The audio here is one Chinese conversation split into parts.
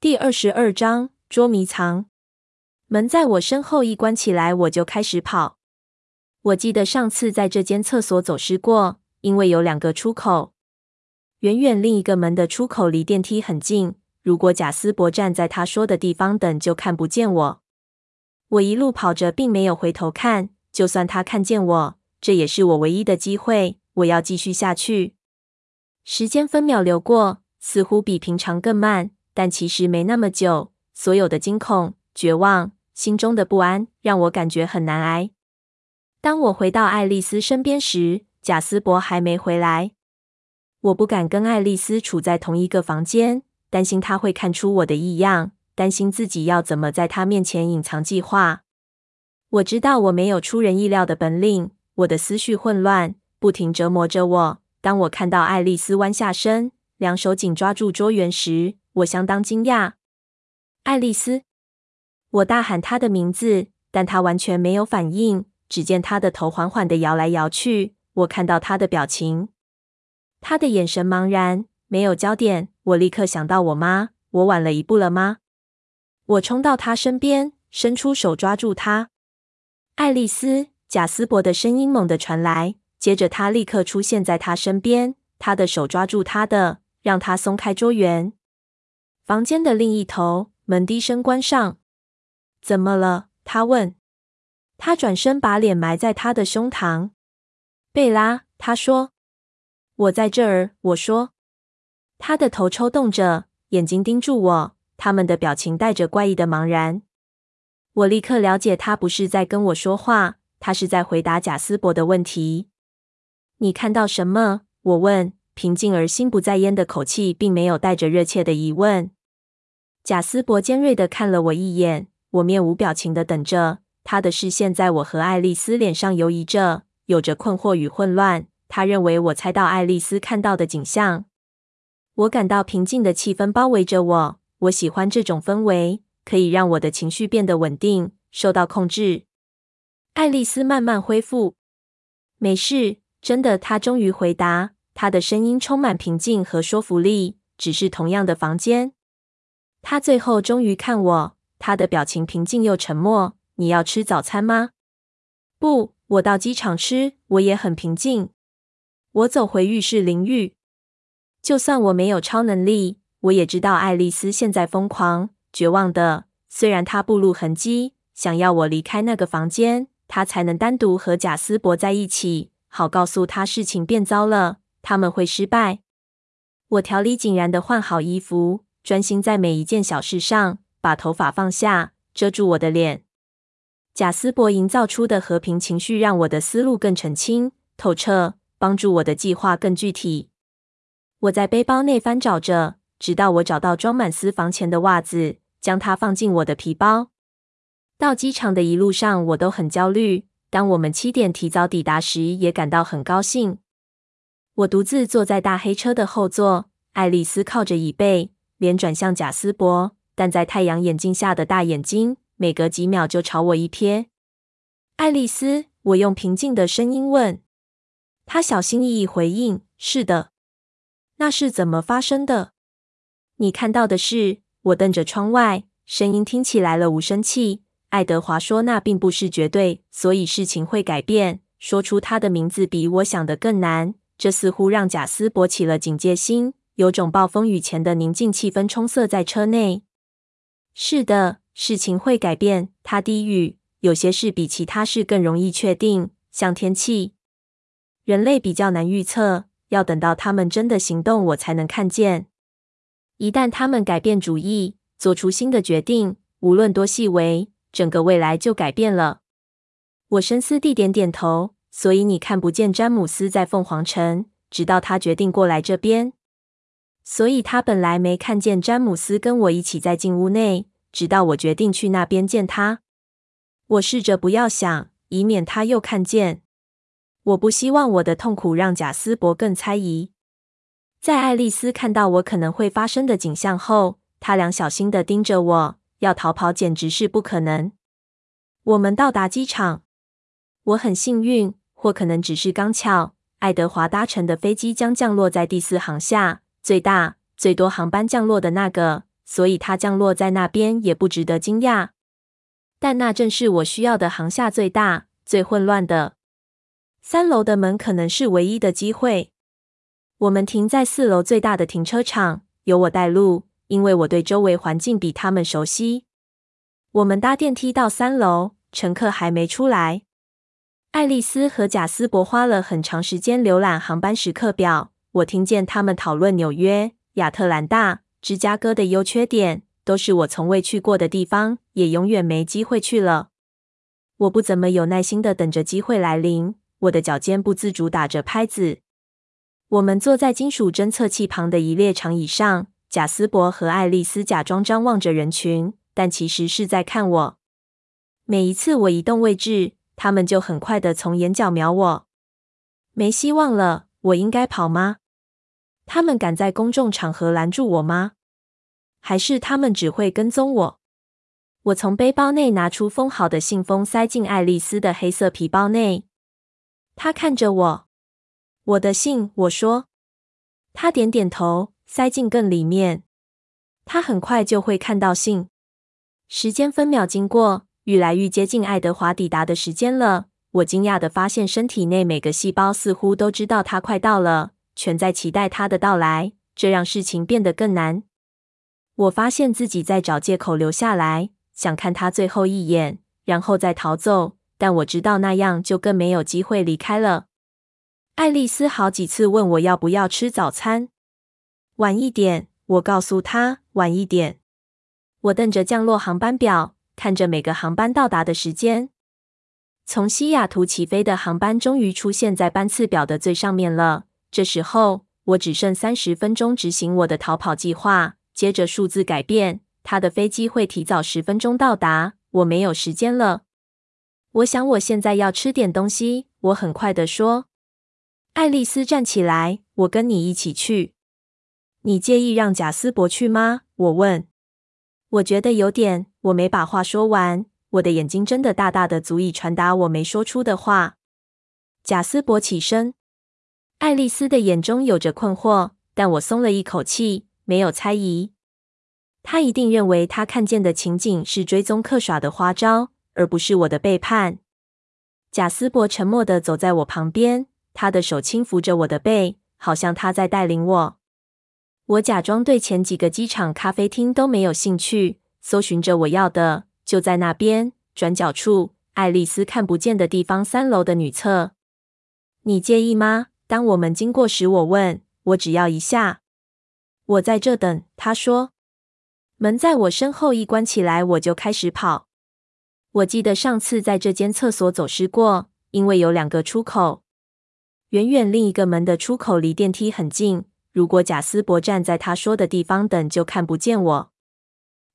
第二十二章捉迷藏。门在我身后一关起来，我就开始跑。我记得上次在这间厕所走失过，因为有两个出口。远远另一个门的出口离电梯很近，如果贾斯伯站在他说的地方等，就看不见我。我一路跑着，并没有回头看。就算他看见我，这也是我唯一的机会。我要继续下去。时间分秒流过，似乎比平常更慢。但其实没那么久，所有的惊恐、绝望、心中的不安，让我感觉很难挨。当我回到爱丽丝身边时，贾斯伯还没回来。我不敢跟爱丽丝处在同一个房间，担心她会看出我的异样，担心自己要怎么在她面前隐藏计划。我知道我没有出人意料的本领，我的思绪混乱，不停折磨着我。当我看到爱丽丝弯下身，两手紧抓住桌缘时，我相当惊讶，爱丽丝！我大喊她的名字，但她完全没有反应。只见她的头缓缓地摇来摇去。我看到她的表情，她的眼神茫然，没有焦点。我立刻想到我妈。我晚了一步了吗？我冲到她身边，伸出手抓住她。爱丽丝！贾斯伯的声音猛地传来，接着他立刻出现在她身边，他的手抓住她的，让她松开桌缘。房间的另一头，门低声关上。怎么了？他问。他转身，把脸埋在他的胸膛。贝拉，他说：“我在这儿。”我说。他的头抽动着，眼睛盯住我，他们的表情带着怪异的茫然。我立刻了解，他不是在跟我说话，他是在回答贾斯伯的问题。你看到什么？我问，平静而心不在焉的口气，并没有带着热切的疑问。贾斯伯尖锐地看了我一眼，我面无表情地等着。他的视线在我和爱丽丝脸上游移着，有着困惑与混乱。他认为我猜到爱丽丝看到的景象。我感到平静的气氛包围着我，我喜欢这种氛围，可以让我的情绪变得稳定，受到控制。爱丽丝慢慢恢复，没事，真的。她终于回答，她的声音充满平静和说服力。只是同样的房间。他最后终于看我，他的表情平静又沉默。你要吃早餐吗？不，我到机场吃。我也很平静。我走回浴室淋浴。就算我没有超能力，我也知道爱丽丝现在疯狂、绝望的。虽然她暴露痕迹，想要我离开那个房间，她才能单独和贾斯伯在一起，好告诉他事情变糟了，他们会失败。我条理井然地换好衣服。专心在每一件小事上，把头发放下，遮住我的脸。贾斯伯营造出的和平情绪让我的思路更澄清透彻，帮助我的计划更具体。我在背包内翻找着，直到我找到装满私房钱的袜子，将它放进我的皮包。到机场的一路上，我都很焦虑。当我们七点提早抵达时，也感到很高兴。我独自坐在大黑车的后座，爱丽丝靠着椅背。脸转向贾斯伯，但在太阳眼镜下的大眼睛，每隔几秒就朝我一瞥。爱丽丝，我用平静的声音问。她小心翼翼回应：“是的。”那是怎么发生的？你看到的是？我瞪着窗外，声音听起来了无生气。爱德华说：“那并不是绝对，所以事情会改变。”说出他的名字比我想的更难，这似乎让贾斯伯起了警戒心。有种暴风雨前的宁静气氛充塞在车内。是的，事情会改变。他低语。有些事比其他事更容易确定，像天气。人类比较难预测，要等到他们真的行动，我才能看见。一旦他们改变主意，做出新的决定，无论多细微，整个未来就改变了。我深思地点点头。所以你看不见詹姆斯在凤凰城，直到他决定过来这边。所以他本来没看见詹姆斯跟我一起在进屋内，直到我决定去那边见他。我试着不要想，以免他又看见。我不希望我的痛苦让贾斯伯更猜疑。在爱丽丝看到我可能会发生的景象后，他俩小心地盯着我，要逃跑简直是不可能。我们到达机场，我很幸运，或可能只是刚巧，爱德华搭乘的飞机将降落在第四航厦。最大、最多航班降落的那个，所以它降落在那边也不值得惊讶。但那正是我需要的航下最大、最混乱的。三楼的门可能是唯一的机会。我们停在四楼最大的停车场，由我带路，因为我对周围环境比他们熟悉。我们搭电梯到三楼，乘客还没出来。爱丽丝和贾斯伯花了很长时间浏览航班时刻表。我听见他们讨论纽约、亚特兰大、芝加哥的优缺点，都是我从未去过的地方，也永远没机会去了。我不怎么有耐心的等着机会来临，我的脚尖不自主打着拍子。我们坐在金属侦测器旁的一列长椅上，贾斯伯和爱丽丝假装张望着人群，但其实是在看我。每一次我移动位置，他们就很快的从眼角瞄我。没希望了，我应该跑吗？他们敢在公众场合拦住我吗？还是他们只会跟踪我？我从背包内拿出封好的信封，塞进爱丽丝的黑色皮包内。她看着我，我的信，我说。她点点头，塞进更里面。她很快就会看到信。时间分秒经过。愈来愈接近爱德华抵达的时间了。我惊讶地发现，身体内每个细胞似乎都知道他快到了，全在期待他的到来。这让事情变得更难。我发现自己在找借口留下来，想看他最后一眼，然后再逃走。但我知道那样就更没有机会离开了。爱丽丝好几次问我要不要吃早餐。晚一点，我告诉她，晚一点。我瞪着降落航班表。看着每个航班到达的时间，从西雅图起飞的航班终于出现在班次表的最上面了。这时候，我只剩三十分钟执行我的逃跑计划。接着数字改变，他的飞机会提早十分钟到达。我没有时间了。我想我现在要吃点东西。我很快地说。爱丽丝站起来，我跟你一起去。你介意让贾斯伯去吗？我问。我觉得有点。我没把话说完，我的眼睛真的大大的，足以传达我没说出的话。贾斯伯起身，爱丽丝的眼中有着困惑，但我松了一口气，没有猜疑。他一定认为他看见的情景是追踪客耍的花招，而不是我的背叛。贾斯伯沉默地走在我旁边，他的手轻抚着我的背，好像他在带领我。我假装对前几个机场咖啡厅都没有兴趣。搜寻着我要的，就在那边转角处，爱丽丝看不见的地方，三楼的女厕。你介意吗？当我们经过时，我问。我只要一下。我在这等。他说。门在我身后一关起来，我就开始跑。我记得上次在这间厕所走失过，因为有两个出口。远远另一个门的出口离电梯很近。如果贾斯伯站在他说的地方等，就看不见我。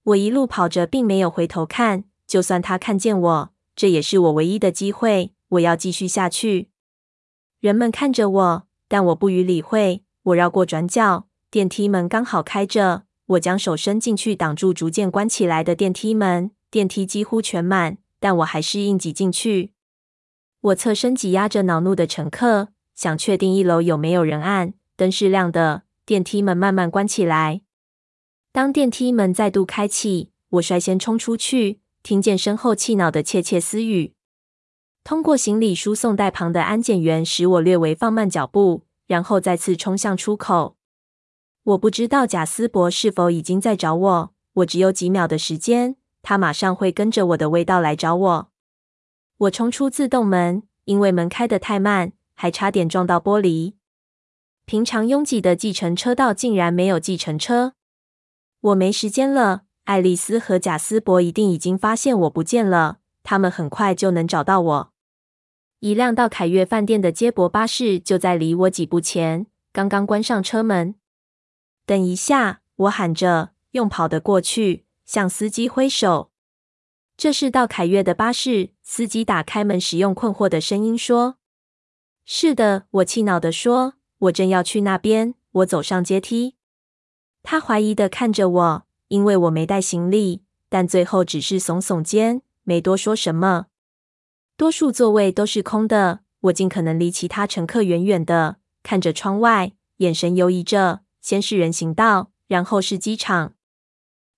我一路跑着，并没有回头看。就算他看见我，这也是我唯一的机会。我要继续下去。人们看着我，但我不予理会。我绕过转角，电梯门刚好开着。我将手伸进去，挡住逐渐关起来的电梯门。电梯几乎全满，但我还是硬挤进去。我侧身挤压着恼怒的乘客，想确定一楼有没有人按。灯是亮的，电梯门慢慢关起来。当电梯门再度开启，我率先冲出去，听见身后气恼的窃窃私语。通过行李输送带旁的安检员使我略微放慢脚步，然后再次冲向出口。我不知道贾斯伯是否已经在找我，我只有几秒的时间，他马上会跟着我的味道来找我。我冲出自动门，因为门开得太慢，还差点撞到玻璃。平常拥挤的计程车道竟然没有计程车。我没时间了，爱丽丝和贾斯伯一定已经发现我不见了，他们很快就能找到我。一辆到凯悦饭店的接驳巴士就在离我几步前，刚刚关上车门。等一下，我喊着，用跑的过去，向司机挥手。这是到凯悦的巴士。司机打开门时，用困惑的声音说：“是的。”我气恼地说：“我正要去那边。”我走上阶梯。他怀疑的看着我，因为我没带行李，但最后只是耸耸肩，没多说什么。多数座位都是空的，我尽可能离其他乘客远远的，看着窗外，眼神游移着。先是人行道，然后是机场。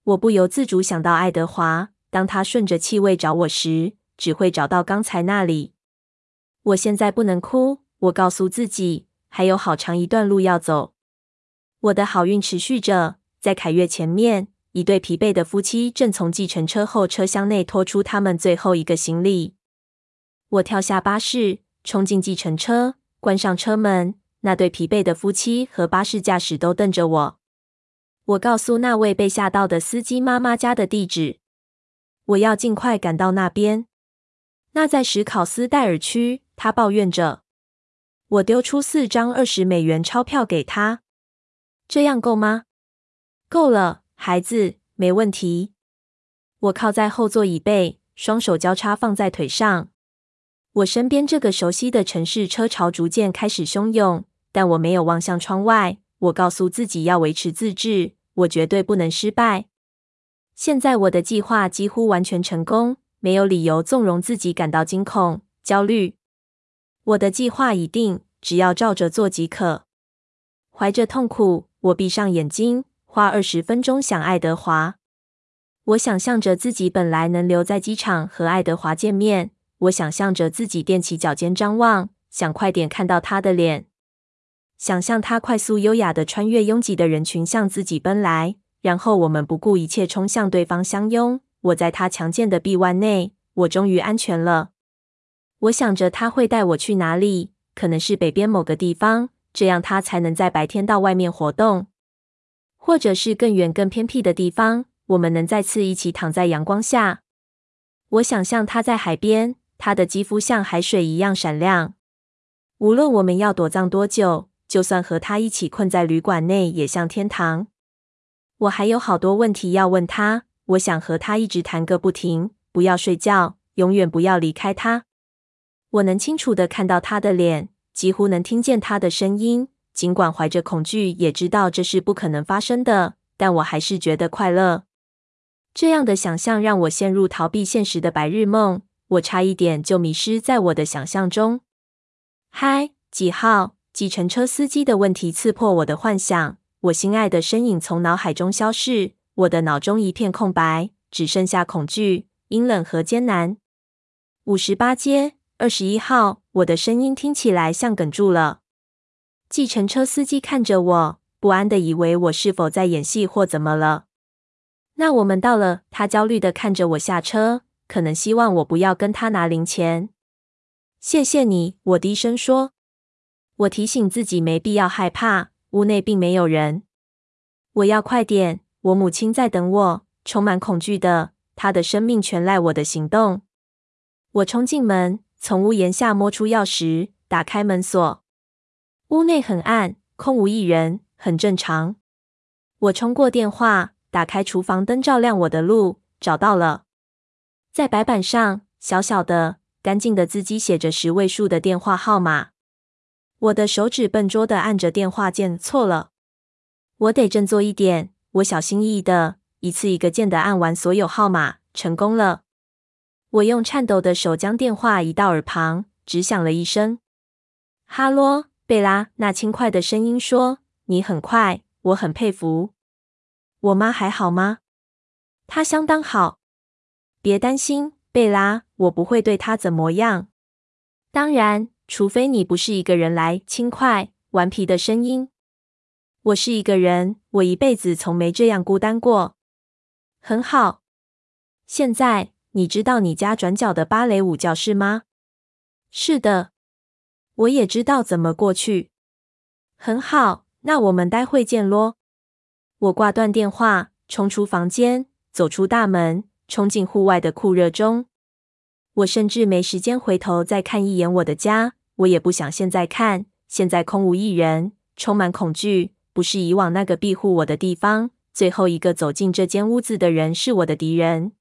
我不由自主想到爱德华，当他顺着气味找我时，只会找到刚才那里。我现在不能哭，我告诉自己，还有好长一段路要走。我的好运持续着，在凯悦前面，一对疲惫的夫妻正从计程车后车厢内拖出他们最后一个行李。我跳下巴士，冲进计程车，关上车门。那对疲惫的夫妻和巴士驾驶都瞪着我。我告诉那位被吓到的司机妈妈家的地址。我要尽快赶到那边。那在史考斯戴尔区，他抱怨着。我丢出四张二十美元钞票给他。这样够吗？够了，孩子，没问题。我靠在后座椅背，双手交叉放在腿上。我身边这个熟悉的城市车潮逐渐开始汹涌，但我没有望向窗外。我告诉自己要维持自制，我绝对不能失败。现在我的计划几乎完全成功，没有理由纵容自己感到惊恐、焦虑。我的计划已定，只要照着做即可。怀着痛苦，我闭上眼睛，花二十分钟想爱德华。我想象着自己本来能留在机场和爱德华见面。我想象着自己踮起脚尖张望，想快点看到他的脸。想象他快速优雅地穿越拥挤的人群向自己奔来，然后我们不顾一切冲向对方相拥。我在他强健的臂弯内，我终于安全了。我想着他会带我去哪里，可能是北边某个地方，这样他才能在白天到外面活动，或者是更远、更偏僻的地方，我们能再次一起躺在阳光下。我想象他在海边。他的肌肤像海水一样闪亮。无论我们要躲藏多久，就算和他一起困在旅馆内，也像天堂。我还有好多问题要问他。我想和他一直谈个不停，不要睡觉，永远不要离开他。我能清楚地看到他的脸，几乎能听见他的声音。尽管怀着恐惧，也知道这是不可能发生的，但我还是觉得快乐。这样的想象让我陷入逃避现实的白日梦。我差一点就迷失在我的想象中。嗨，几号？计程车司机的问题刺破我的幻想。我心爱的身影从脑海中消逝，我的脑中一片空白，只剩下恐惧、阴冷和艰难。五十八街，二十一号。我的声音听起来像哽住了。计程车司机看着我，不安地以为我是否在演戏或怎么了。那我们到了。他焦虑地看着我下车。可能希望我不要跟他拿零钱。谢谢你，我低声说。我提醒自己没必要害怕，屋内并没有人。我要快点，我母亲在等我，充满恐惧的，她的生命全赖我的行动。我冲进门，从屋檐下摸出钥匙，打开门锁。屋内很暗，空无一人，很正常。我冲过电话，打开厨房灯，照亮我的路，找到了。在白板上，小小的、干净的字迹写着十位数的电话号码。我的手指笨拙地按着电话键，错了。我得振作一点。我小心翼翼地一次一个键地按完所有号码，成功了。我用颤抖的手将电话移到耳旁，只响了一声。“哈喽，贝拉。”那轻快的声音说，“你很快，我很佩服。我妈还好吗？”“她相当好。”别担心，贝拉，我不会对他怎么样。当然，除非你不是一个人来。轻快、顽皮的声音。我是一个人，我一辈子从没这样孤单过。很好。现在你知道你家转角的芭蕾舞教室吗？是的。我也知道怎么过去。很好，那我们待会见咯。我挂断电话，冲出房间，走出大门。冲进户外的酷热中，我甚至没时间回头再看一眼我的家。我也不想现在看。现在空无一人，充满恐惧。不是以往那个庇护我的地方。最后一个走进这间屋子的人是我的敌人。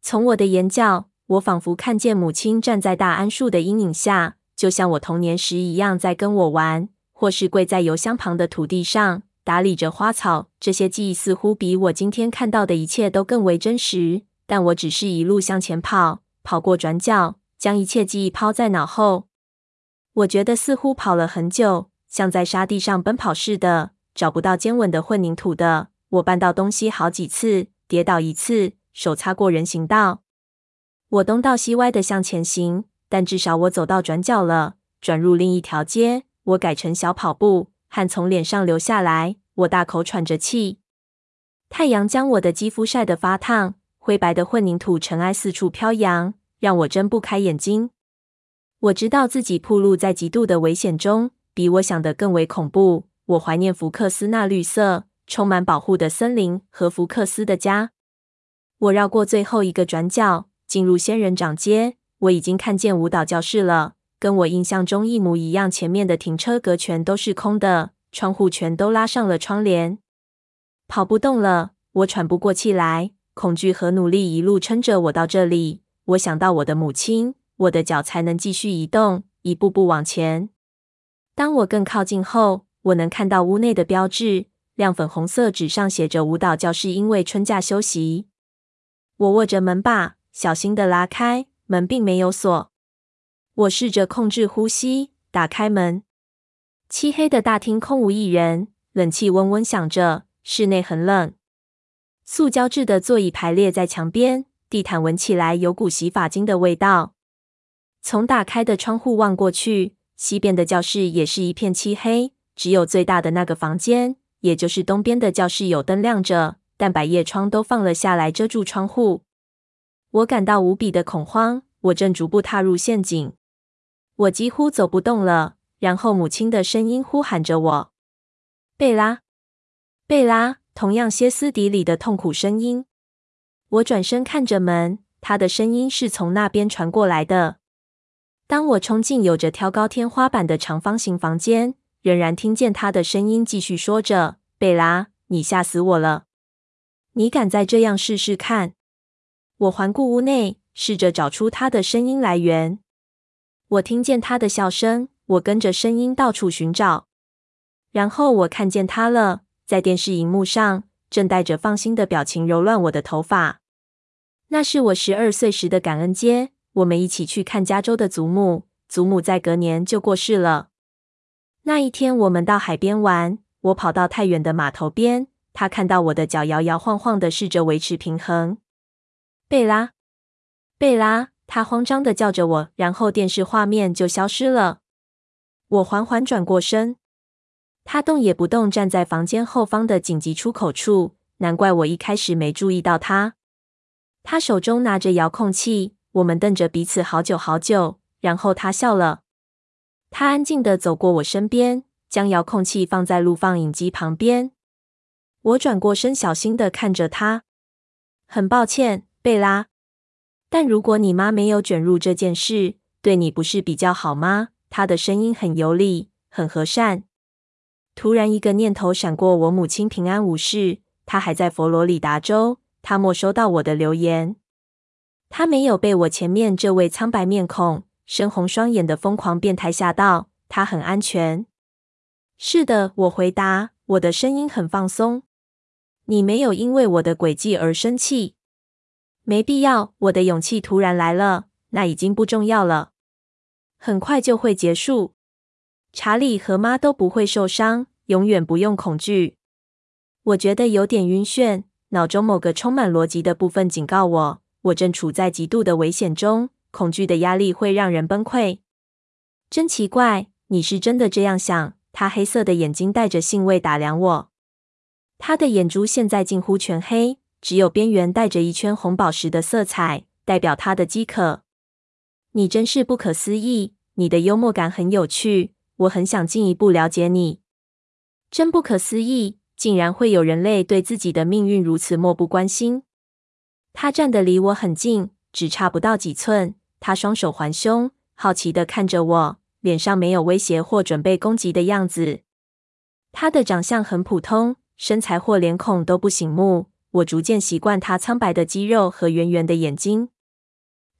从我的眼角，我仿佛看见母亲站在大桉树的阴影下，就像我童年时一样，在跟我玩，或是跪在油箱旁的土地上。打理着花草，这些记忆似乎比我今天看到的一切都更为真实。但我只是一路向前跑，跑过转角，将一切记忆抛在脑后。我觉得似乎跑了很久，像在沙地上奔跑似的，找不到坚稳的混凝土的。我绊到东西好几次，跌倒一次，手擦过人行道。我东倒西歪的向前行，但至少我走到转角了，转入另一条街。我改成小跑步，汗从脸上流下来，我大口喘着气。太阳将我的肌肤晒得发烫，灰白的混凝土尘埃四处飘扬，让我睁不开眼睛。我知道自己暴露在极度的危险中，比我想的更为恐怖。我怀念福克斯那绿色、充满保护的森林和福克斯的家。我绕过最后一个转角，进入仙人掌街。我已经看见舞蹈教室了，跟我印象中一模一样。前面的停车格全都是空的，窗户全都拉上了窗帘。跑不动了，我喘不过气来。恐惧和努力一路撑着我到这里。我想到我的母亲，我的脚才能继续移动，一步步往前。当我更靠近后，我能看到屋内的标志，亮粉红色纸上写着“舞蹈教室”，因为春假休息。我握着门把，小心地拉开，门并没有锁。我试着控制呼吸，打开门。漆黑的大厅空无一人，冷气嗡嗡响着。室内很冷，塑胶制的座椅排列在墙边，地毯闻起来有股洗发精的味道。从打开的窗户望过去，西边的教室也是一片漆黑，只有最大的那个房间，也就是东边的教室有灯亮着，但百叶窗都放了下来，遮住窗户。我感到无比的恐慌，我正逐步踏入陷阱，我几乎走不动了。然后母亲的声音呼喊着我：“贝拉。”贝拉，同样歇斯底里的痛苦声音。我转身看着门，她的声音是从那边传过来的。当我冲进有着挑高天花板的长方形房间，仍然听见她的声音继续说着：“贝拉，你吓死我了！你敢再这样试试看？”我环顾屋内，试着找出她的声音来源。我听见他的笑声，我跟着声音到处寻找，然后我看见他了。在电视荧幕上，正带着放心的表情揉乱我的头发。那是我十二岁时的感恩节，我们一起去看加州的祖母。祖母在隔年就过世了。那一天，我们到海边玩，我跑到太远的码头边。他看到我的脚摇摇晃晃的，试着维持平衡。贝拉，贝拉，他慌张的叫着我，然后电视画面就消失了。我缓缓转过身。他动也不动，站在房间后方的紧急出口处。难怪我一开始没注意到他。他手中拿着遥控器，我们瞪着彼此好久好久。然后他笑了。他安静地走过我身边，将遥控器放在录放影机旁边。我转过身，小心地看着他。很抱歉，贝拉，但如果你妈没有卷入这件事，对你不是比较好吗？她的声音很有力，很和善。突然，一个念头闪过：我母亲平安无事，她还在佛罗里达州。她没收到我的留言，她没有被我前面这位苍白面孔、深红双眼的疯狂变态吓到。她很安全。是的，我回答，我的声音很放松。你没有因为我的诡计而生气？没必要。我的勇气突然来了，那已经不重要了。很快就会结束。查理和妈都不会受伤，永远不用恐惧。我觉得有点晕眩，脑中某个充满逻辑的部分警告我，我正处在极度的危险中。恐惧的压力会让人崩溃。真奇怪，你是真的这样想？他黑色的眼睛带着兴味打量我，他的眼珠现在近乎全黑，只有边缘带着一圈红宝石的色彩，代表他的饥渴。你真是不可思议，你的幽默感很有趣。我很想进一步了解你，真不可思议，竟然会有人类对自己的命运如此漠不关心。他站得离我很近，只差不到几寸。他双手环胸，好奇地看着我，脸上没有威胁或准备攻击的样子。他的长相很普通，身材或脸孔都不醒目。我逐渐习惯他苍白的肌肉和圆圆的眼睛。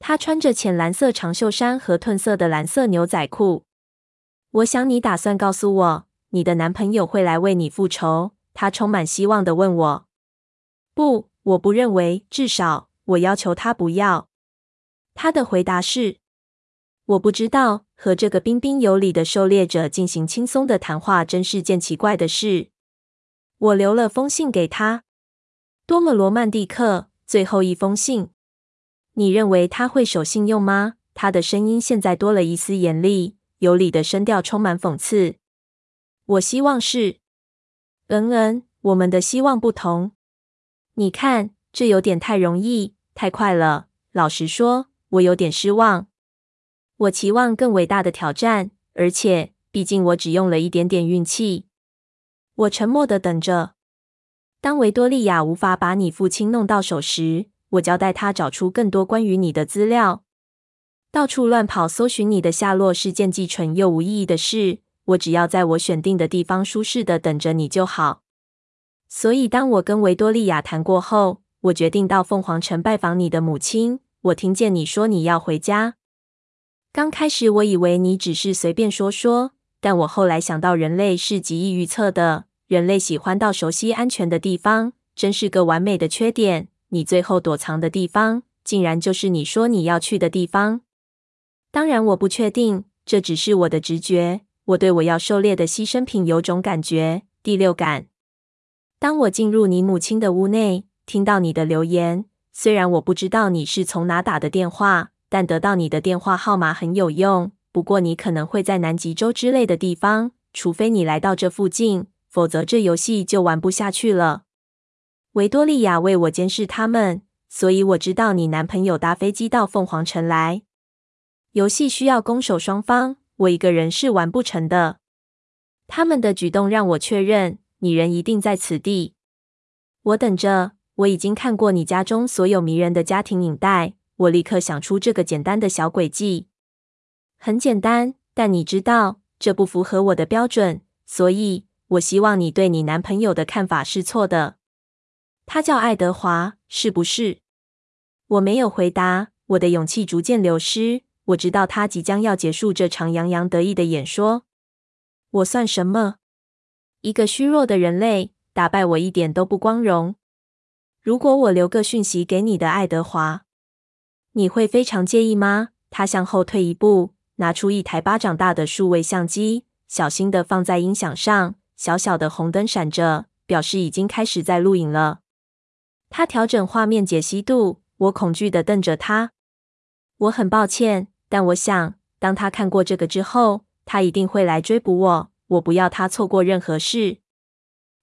他穿着浅蓝色长袖衫和褪色的蓝色牛仔裤。我想你打算告诉我，你的男朋友会来为你复仇？他充满希望地问我。不，我不认为，至少我要求他不要。他的回答是：我不知道，和这个彬彬有礼的狩猎者进行轻松的谈话真是件奇怪的事。我留了封信给他。多么罗曼蒂克！最后一封信，你认为他会守信用吗？他的声音现在多了一丝严厉，有理的声调充满讽刺。我希望是。嗯嗯，我们的希望不同。你看，这有点太容易，太快了。老实说，我有点失望。我期望更伟大的挑战，而且，毕竟我只用了一点点运气。我沉默的等着。当维多利亚无法把你父亲弄到手时，我交代他找出更多关于你的资料。到处乱跑搜寻你的下落是件既蠢又无意义的事。我只要在我选定的地方舒适的等着你就好。所以，当我跟维多利亚谈过后，我决定到凤凰城拜访你的母亲。我听见你说你要回家。刚开始我以为你只是随便说说，但我后来想到人类是极易预测的。人类喜欢到熟悉安全的地方，真是个完美的缺点。你最后躲藏的地方，竟然就是你说你要去的地方。当然，我不确定，这只是我的直觉。我对我要狩猎的牺牲品有种感觉，第六感。当我进入你母亲的屋内，听到你的留言，虽然我不知道你是从哪打的电话，但得到你的电话号码很有用。不过，你可能会在南极洲之类的地方，除非你来到这附近。否则，这游戏就玩不下去了。维多利亚为我监视他们，所以我知道你男朋友搭飞机到凤凰城来。游戏需要攻守双方，我一个人是玩不成的。他们的举动让我确认，你人一定在此地。我等着。我已经看过你家中所有迷人的家庭影带，我立刻想出这个简单的小诡计。很简单，但你知道，这不符合我的标准，所以。我希望你对你男朋友的看法是错的。他叫爱德华，是不是？我没有回答。我的勇气逐渐流失。我知道他即将要结束这场洋洋得意的演说。我算什么？一个虚弱的人类，打败我一点都不光荣。如果我留个讯息给你的爱德华，你会非常介意吗？他向后退一步，拿出一台巴掌大的数位相机，小心地放在音响上。小小的红灯闪着，表示已经开始在录影了。他调整画面解析度，我恐惧地瞪着他。我很抱歉，但我想，当他看过这个之后，他一定会来追捕我。我不要他错过任何事。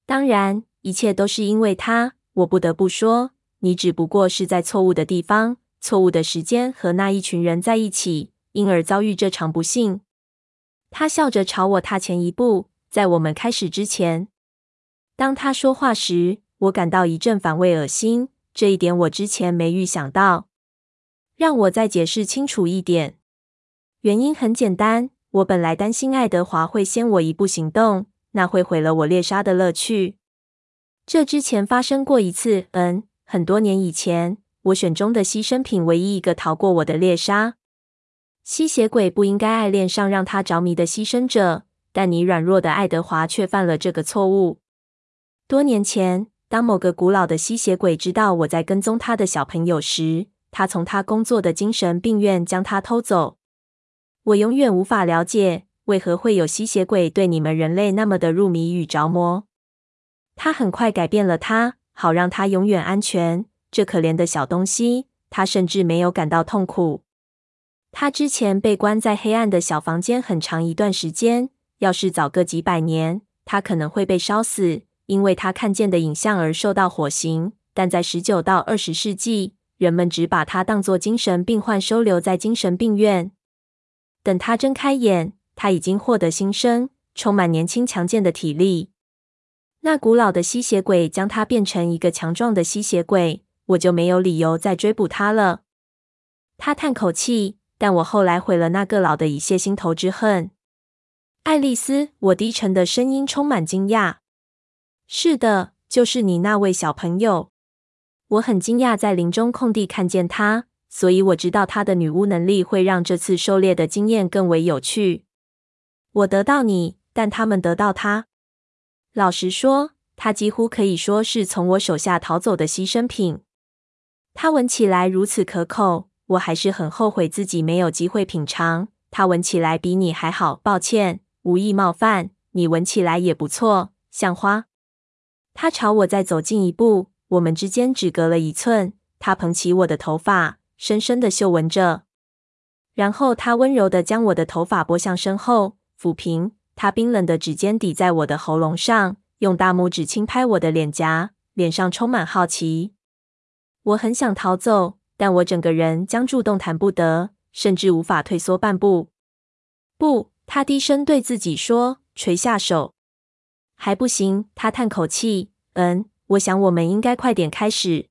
当然，一切都是因为他。我不得不说，你只不过是在错误的地方、错误的时间和那一群人在一起，因而遭遇这场不幸。他笑着朝我踏前一步。在我们开始之前，当他说话时，我感到一阵反胃、恶心。这一点我之前没预想到。让我再解释清楚一点。原因很简单，我本来担心爱德华会先我一步行动，那会毁了我猎杀的乐趣。这之前发生过一次，嗯，很多年以前，我选中的牺牲品唯一一个逃过我的猎杀。吸血鬼不应该爱恋上让他着迷的牺牲者。但你软弱的爱德华却犯了这个错误。多年前，当某个古老的吸血鬼知道我在跟踪他的小朋友时，他从他工作的精神病院将他偷走。我永远无法了解为何会有吸血鬼对你们人类那么的入迷与着魔。他很快改变了他，好让他永远安全。这可怜的小东西，他甚至没有感到痛苦。他之前被关在黑暗的小房间很长一段时间。要是早个几百年，他可能会被烧死，因为他看见的影像而受到火刑。但在十九到二十世纪，人们只把他当作精神病患收留在精神病院。等他睁开眼，他已经获得新生，充满年轻强健的体力。那古老的吸血鬼将他变成一个强壮的吸血鬼，我就没有理由再追捕他了。他叹口气，但我后来毁了那个老的以泄心头之恨。爱丽丝，我低沉的声音充满惊讶。是的，就是你那位小朋友。我很惊讶在林中空地看见他，所以我知道他的女巫能力会让这次狩猎的经验更为有趣。我得到你，但他们得到他。老实说，他几乎可以说是从我手下逃走的牺牲品。他闻起来如此可口，我还是很后悔自己没有机会品尝。他闻起来比你还好，抱歉。无意冒犯，你闻起来也不错，像花。他朝我再走近一步，我们之间只隔了一寸。他捧起我的头发，深深的嗅闻着，然后他温柔的将我的头发拨向身后，抚平。他冰冷的指尖抵在我的喉咙上，用大拇指轻拍我的脸颊，脸上充满好奇。我很想逃走，但我整个人僵住，动弹不得，甚至无法退缩半步。不，他低声对自己说，垂下手。还不行，他叹口气。嗯，我想我们应该快点开始。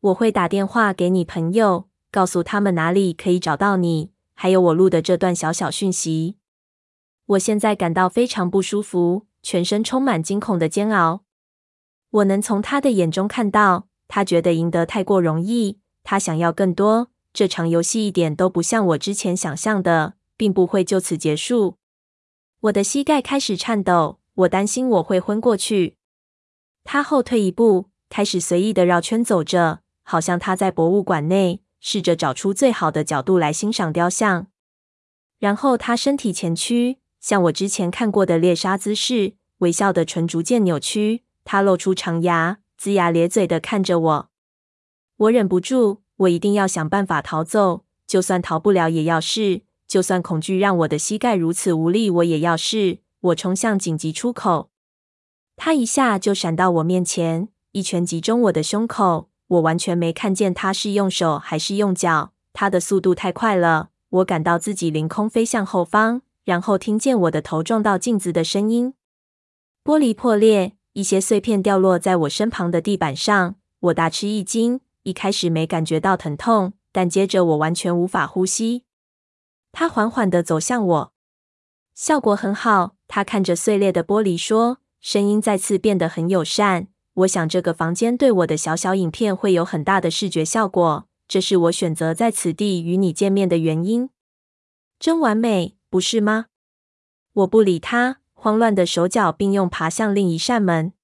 我会打电话给你朋友，告诉他们哪里可以找到你，还有我录的这段小小讯息。我现在感到非常不舒服，全身充满惊恐的煎熬。我能从他的眼中看到，他觉得赢得太过容易，他想要更多。这场游戏一点都不像我之前想象的，并不会就此结束。我的膝盖开始颤抖，我担心我会昏过去。他后退一步，开始随意的绕圈走着。好像他在博物馆内试着找出最好的角度来欣赏雕像，然后他身体前屈，像我之前看过的猎杀姿势，微笑的唇逐渐扭曲，他露出长牙，龇牙咧嘴的看着我。我忍不住，我一定要想办法逃走，就算逃不了也要试，就算恐惧让我的膝盖如此无力，我也要试。我冲向紧急出口，他一下就闪到我面前，一拳击中我的胸口。我完全没看见他是用手还是用脚，他的速度太快了。我感到自己凌空飞向后方，然后听见我的头撞到镜子的声音，玻璃破裂，一些碎片掉落在我身旁的地板上。我大吃一惊，一开始没感觉到疼痛，但接着我完全无法呼吸。他缓缓地走向我，效果很好。他看着碎裂的玻璃说，声音再次变得很友善。我想这个房间对我的小小影片会有很大的视觉效果，这是我选择在此地与你见面的原因。真完美，不是吗？我不理他，慌乱的手脚并用爬向另一扇门。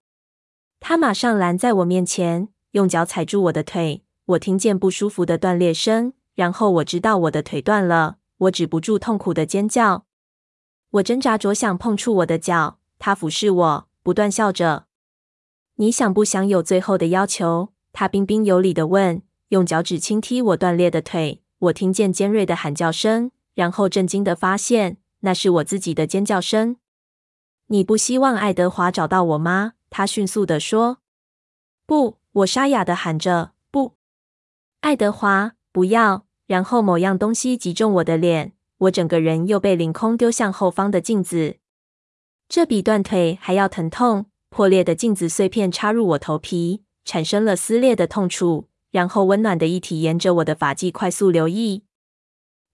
他马上拦在我面前，用脚踩住我的腿。我听见不舒服的断裂声，然后我知道我的腿断了。我止不住痛苦的尖叫。我挣扎着想碰触我的脚，他俯视我，不断笑着。你想不想有最后的要求？他彬彬有礼的问，用脚趾轻踢我断裂的腿。我听见尖锐的喊叫声，然后震惊的发现那是我自己的尖叫声。你不希望爱德华找到我吗？他迅速的说。不，我沙哑的喊着，不，爱德华，不要。然后某样东西击中我的脸，我整个人又被凌空丢向后方的镜子。这比断腿还要疼痛。破裂的镜子碎片插入我头皮，产生了撕裂的痛楚。然后温暖的液体沿着我的发际快速流溢，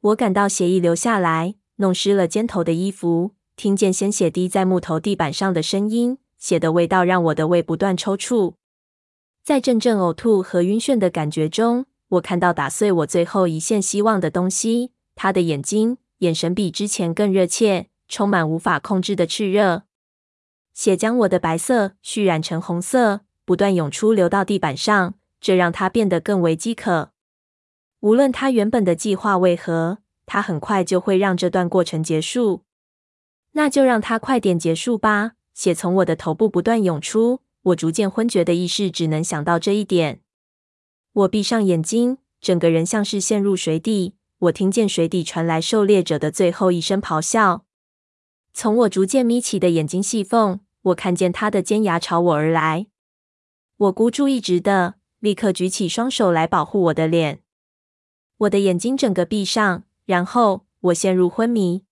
我感到血液流下来，弄湿了肩头的衣服，听见鲜血滴在木头地板上的声音。血的味道让我的胃不断抽搐。在阵阵呕吐和晕眩的感觉中，我看到打碎我最后一线希望的东西。他的眼睛，眼神比之前更热切，充满无法控制的炽热。血将我的白色渲染成红色，不断涌出，流到地板上，这让它变得更为饥渴。无论他原本的计划为何，他很快就会让这段过程结束。那就让它快点结束吧。血从我的头部不断涌出，我逐渐昏厥的意识只能想到这一点。我闭上眼睛，整个人像是陷入水底。我听见水底传来狩猎者的最后一声咆哮。从我逐渐眯起的眼睛细缝。我看见他的尖牙朝我而来，我孤注一掷的立刻举起双手来保护我的脸。我的眼睛整个闭上，然后我陷入昏迷。